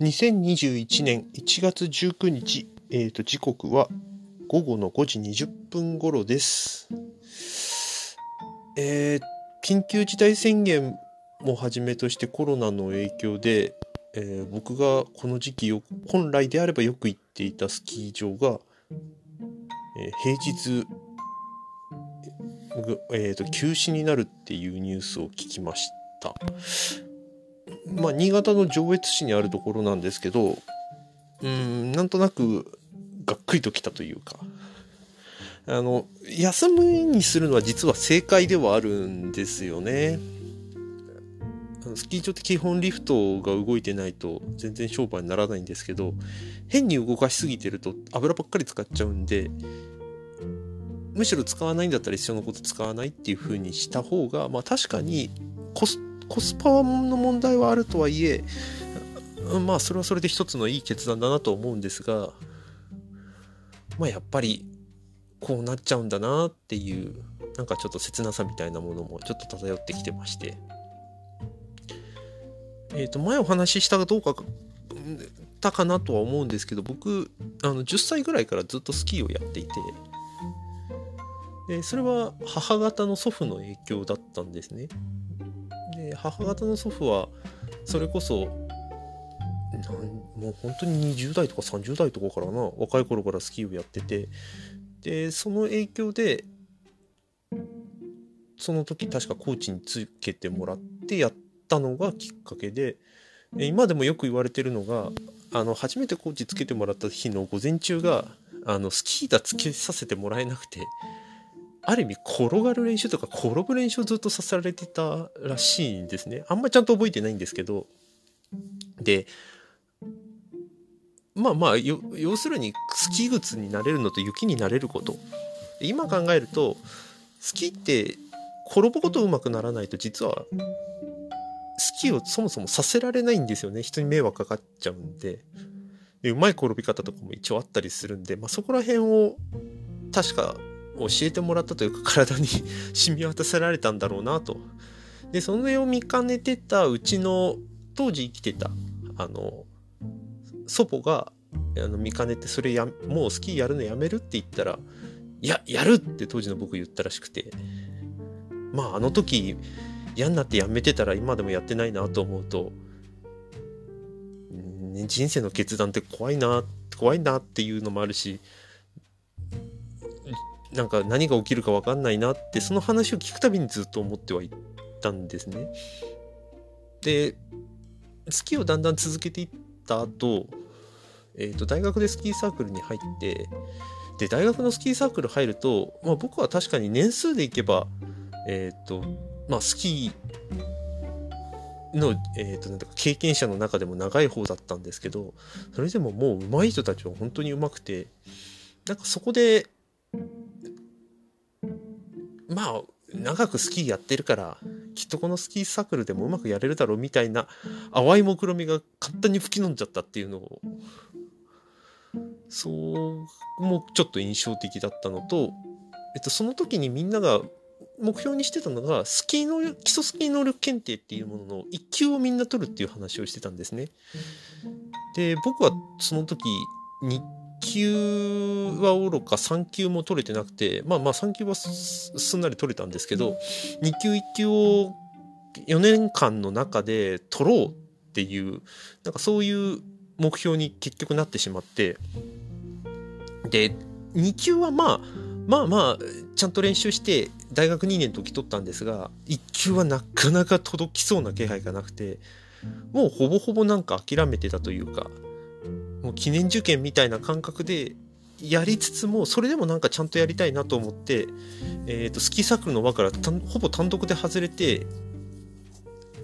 2021年1月19日、えー、と時刻は午後の5時20分頃です。えー緊急事態宣言もはじめとしてコロナの影響で、えー僕がこの時期よ本来であればよく行っていたスキー場が、えー平日、えーと休止になるっていうニュースを聞きました。まあ、新潟の上越市にあるところなんですけど、うん、なんとなくがっくりときたというか、あの、休むにするのは実は正解ではあるんですよね。スキー場って基本リフトが動いてないと全然商売にならないんですけど、変に動かしすぎてると油ばっかり使っちゃうんで、むしろ使わないんだったら一緒のこと使わないっていう風にした方が、まあ確かにコスコスパの問題はあるとはいえ、まあそれはそれで一つのいい決断だなと思うんですが、まあやっぱりこうなっちゃうんだなっていう、なんかちょっと切なさみたいなものもちょっと漂ってきてまして。えっ、と、前お話ししたかどうかたかなとは思うんですけど、僕、あの10歳ぐらいからずっとスキーをやっていて、で、それは母方の祖父の影響だったんですね。で、母方の祖父は、それこそ、なんもう本当に20代とか30代とかからな、若い頃からスキーをやってて、で、その影響で、その時確かコーチにつけてもらってやったのがきっかけで、今でもよく言われてるのが、あの、初めてコーチつけてもらった日の午前中が、あの、スキー板つけさせてもらえなくて、ある意味転がる練習とか転ぶ練習をずっとさせられてたらしいんですね。あんまちゃんと覚えてないんですけど。で、まあまあ、要するにスキー靴になれるのと雪になれること。今考えると、スキーって転ぶことうまくならないと実はスキーをそもそもさせられないんですよね。人に迷惑かかっちゃうんで。でうまい転び方とかも一応あったりするんで、まあ、そこら辺を確か教えてもらったというか体に 染み渡せられたんだろうなと。で、それを見かねてたうちの当時生きてたあの祖母があの見かねてそれやもうスキーやるのやめるって言ったらいややるって当時の僕言ったらしくてまああの時嫌になってやめてたら今でもやってないなと思うと、ね人生の決断って怖いな怖いなっていうのもあるしなんか何が起きるか分かんないなってその話を聞くたびにずっと思ってはいたんですね。でスキーをだんだん続けていった後、えー、と大学でスキーサークルに入ってで大学のスキーサークル入ると、まあ、僕は確かに年数でいけばえっ、とまあスキーの、えー、となんか経験者の中でも長い方だったんですけどそれでももう上手い人たちは本当に上手くてなんかそこでまあ長くスキーやってるからきっとこのスキーサークルでもうまくやれるだろうみたいな淡い目論みが勝手に吹き飲んじゃったっていうのをそうもちょっと印象的だったのと、えっと、その時にみんなが目標にしてたのがスキー能力基礎スキー能力検定っていうものの1級をみんな取るっていう話をしてたんですね。で僕はその時2級はおろか3級も取れてなくてまあまあ3級はすんなり取れたんですけど2級1級を4年間の中で取ろうっていうなんかそういう目標に結局なってしまってで2級はまあまあまあちゃんと練習して大学2年の時取ったんですが1級はなかなか届きそうな気配がなくてもうほぼほぼなんか諦めてたというかもう記念受験みたいな感覚でやりつつもそれでもなんかちゃんとやりたいなと思って、えー、とスキーサークルの輪からほぼ単独で外れて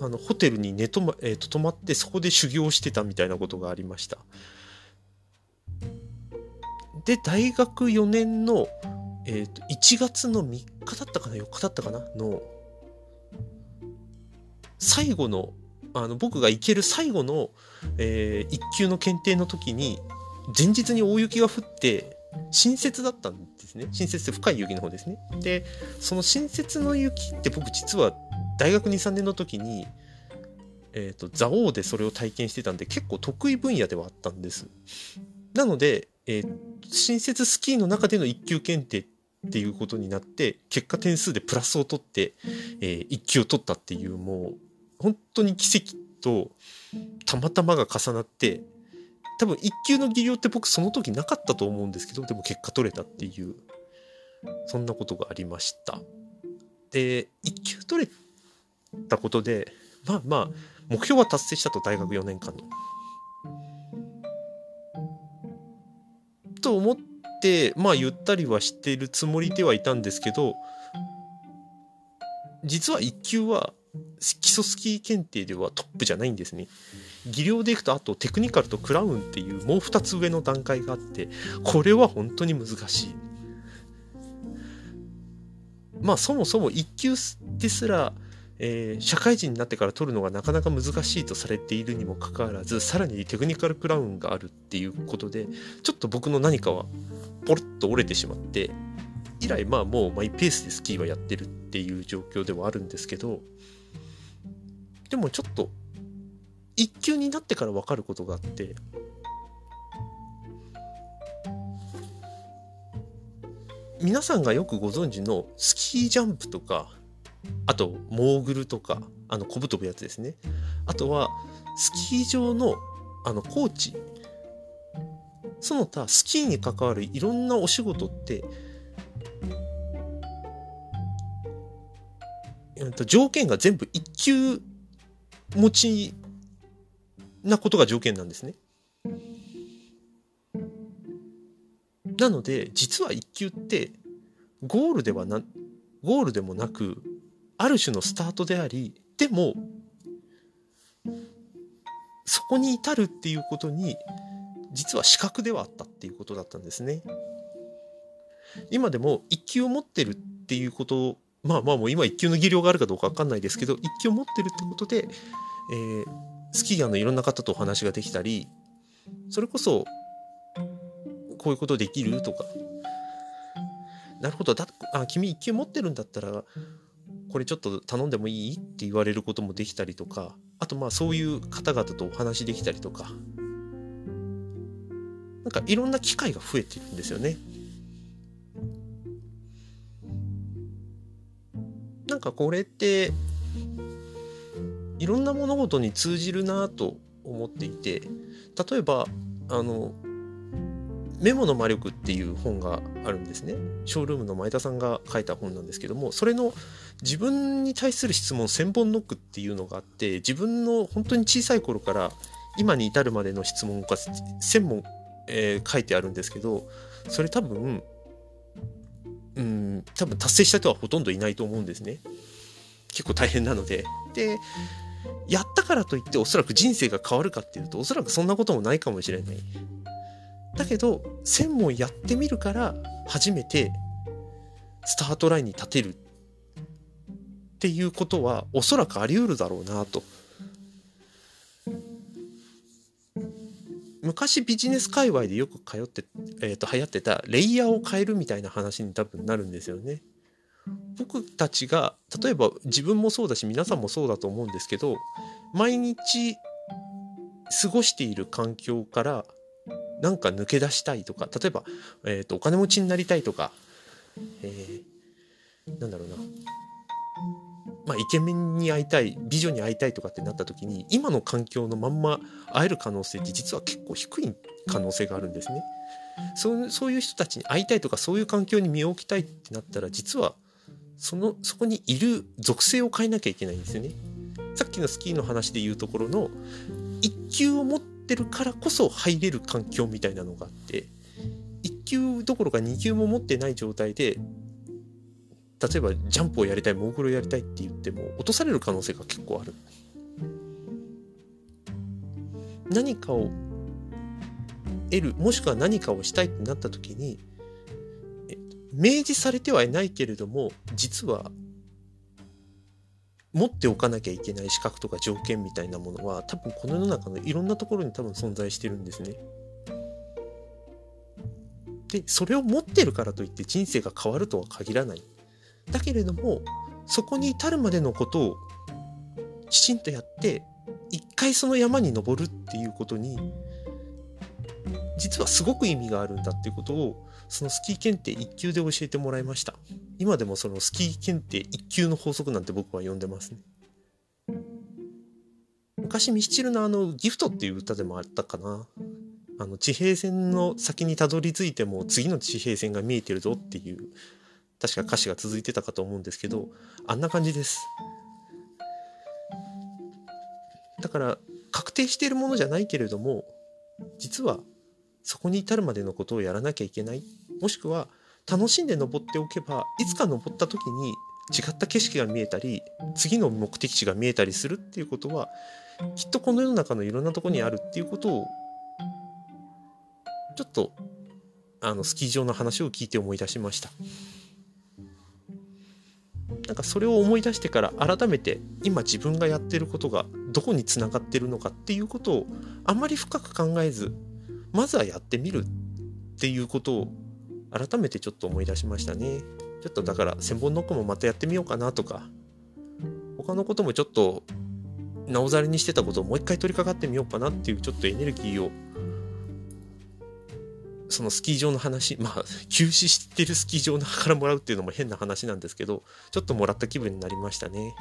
あのホテルに寝と、まえー、と泊まってそこで修行してたみたいなことがありました。で大学4年の、えー、と1月の3日だったかな4日だったかなの最後のあの僕が行ける最後の、え1級の検定の時に前日に大雪が降って新雪だったんですね新雪って深い雪の方ですねでその新雪の雪って僕実は大学23年の時にえっ、と、蔵王でそれを体験してたんで、結構得意分野ではあったんです。なので、えー、新設スキーの中での一級検定っていうことになって、結果点数でプラスを取って、えー、一級を取ったっていう、もう、本当に奇跡と、たまたまが重なって、多分一級の技量って僕その時なかったと思うんですけど、でも結果取れたっていう、そんなことがありました。で、一級取れたことで、まあまあ、目標は達成したと、大学4年間の。と思って、まあ言ったりはしてるつもりではいたんですけど、実は1級は基礎スキー検定ではトップじゃないんですね。技量でいくとあとテクニカルとクラウンっていうもう2つ上の段階があってこれは本当に難しい。まあそもそも1級ですらえー、社会人になってから取るのがなかなか難しいとされているにもかかわらずさらにテクニカルクラウンがあるっていうことでちょっと僕の何かはポロッと折れてしまって以来まあもうマイペースでスキーはやってるっていう状況ではあるんですけどでもちょっと一級になってから分かることがあって皆さんがよくご存知のスキージャンプとかあとモーグルとかあの小ぶ飛ぶやつですね。あとはスキー場のあのコーチ。その他スキーに関わるいろんなお仕事って条件が全部一級持ちなことが条件なんですね。なので実は一級ってゴールではなゴールでもなくある種のスタートでありでもそこに至るっていうことに実は資格ではあったっていうことだったんですね。今でも一級を持ってるっていうことまあまあもう今一級の技量があるかどうか分かんないですけど一級持ってるってことで、えー、スキーヤーのいろんな方とお話ができたりそれこそこういうことできるとか。なるほど。だあ君一級持ってるんだったらこれちょっと頼んでもいいって言われることもできたりとかあとまあそういう方々とお話できたりとか。なんかいろんな機会が増えてるんですよね。かこれっていろんな物事に通じるなと思っていて例えばあのメモの魔力っていう本があるんですね。ショールームの前田さんが書いた本なんですけども、それの自分に対する質問1000本ノックっていうのがあって、自分の本当に小さい頃から今に至るまでの質問が1000問、えー、書いてあるんですけど、それ多分、うん、多分達成した人はほとんどいないと思うんですね。結構大変なので。で、やったからといっておそらく人生が変わるかっていうとおそらくそんなこともないかもしれない。だけど1000問やってみるから初めてスタートラインに立てるっていうことはおそらくあり得るだろうなと。昔ビジネス界隈でよく通って、えー、と流行ってたレイヤーを変えるみたいな話に多分なるんですよね。僕たちが例えば自分もそうだし皆さんもそうだと思うんですけど毎日過ごしている環境からなんか抜け出したいとか例えば、えーと、お金持ちになりたいとか、えー、なんだろうなまあ、イケメンに会いたい美女に会いたいとかってなった時に今の環境のまんま会える可能性って実は結構低い可能性があるんですね。そうそういう人たちに会いたいとかそういう環境に身を置きたいってなったら実はそのそこにいる属性を変えなきゃいけないんですよね。さっきのスキーの話でいうところの1級を持ってってるからこそ入れる環境みたいなのがあって1級どころか2級も持ってない状態で例えばジャンプをやりたいモーグルをやりたいって言っても落とされる可能性が結構ある何かを得るもしくは何かをしたいってなった時に明示されてはいないけれども実は持っておかなきゃいけない資格とか条件みたいなものは多分この世の中のいろんなところに多分存在してるんですね。でそれを持ってるからといって人生が変わるとは限らない。だけれどもそこに至るまでのことをきちんとやって一回その山に登るっていうことに実はすごく意味があるんだっていうことをそのスキー検定1級で教えてもらいました。今でもそのスキー検定1級の法則なんて僕は呼んでますね。昔ミスチルのあのギフトっていう歌でもあったかな。あの地平線の先にたどり着いても次の地平線が見えてるぞっていう確か歌詞が続いてたかと思うんですけどあんな感じです。だから確定しているものじゃないけれども実はそこに至るまでのことをやらなきゃいけない。もしくは楽しんで登っておけばいつか登った時に違った景色が見えたり次の目的地が見えたりするっていうことはきっとこの世の中のいろんなとこにあるっていうことをちょっとあのスキー場の話を聞いて思い出しましたなんかそれを思い出してから改めて今自分がやってることがどこにつながってるのかっていうことをあまり深く考えずまずはやってみるっていうことを改めてちょっと思い出しましたね。ちょっとだから千本ノックもまたやってみようかなとか他のこともちょっとなおざりにしてたことをもう一回取り掛かってみようかなっていうちょっとエネルギーをそのスキー場の話まあ休止してるスキー場からもらうっていうのも変な話なんですけどちょっともらった気分になりましたね。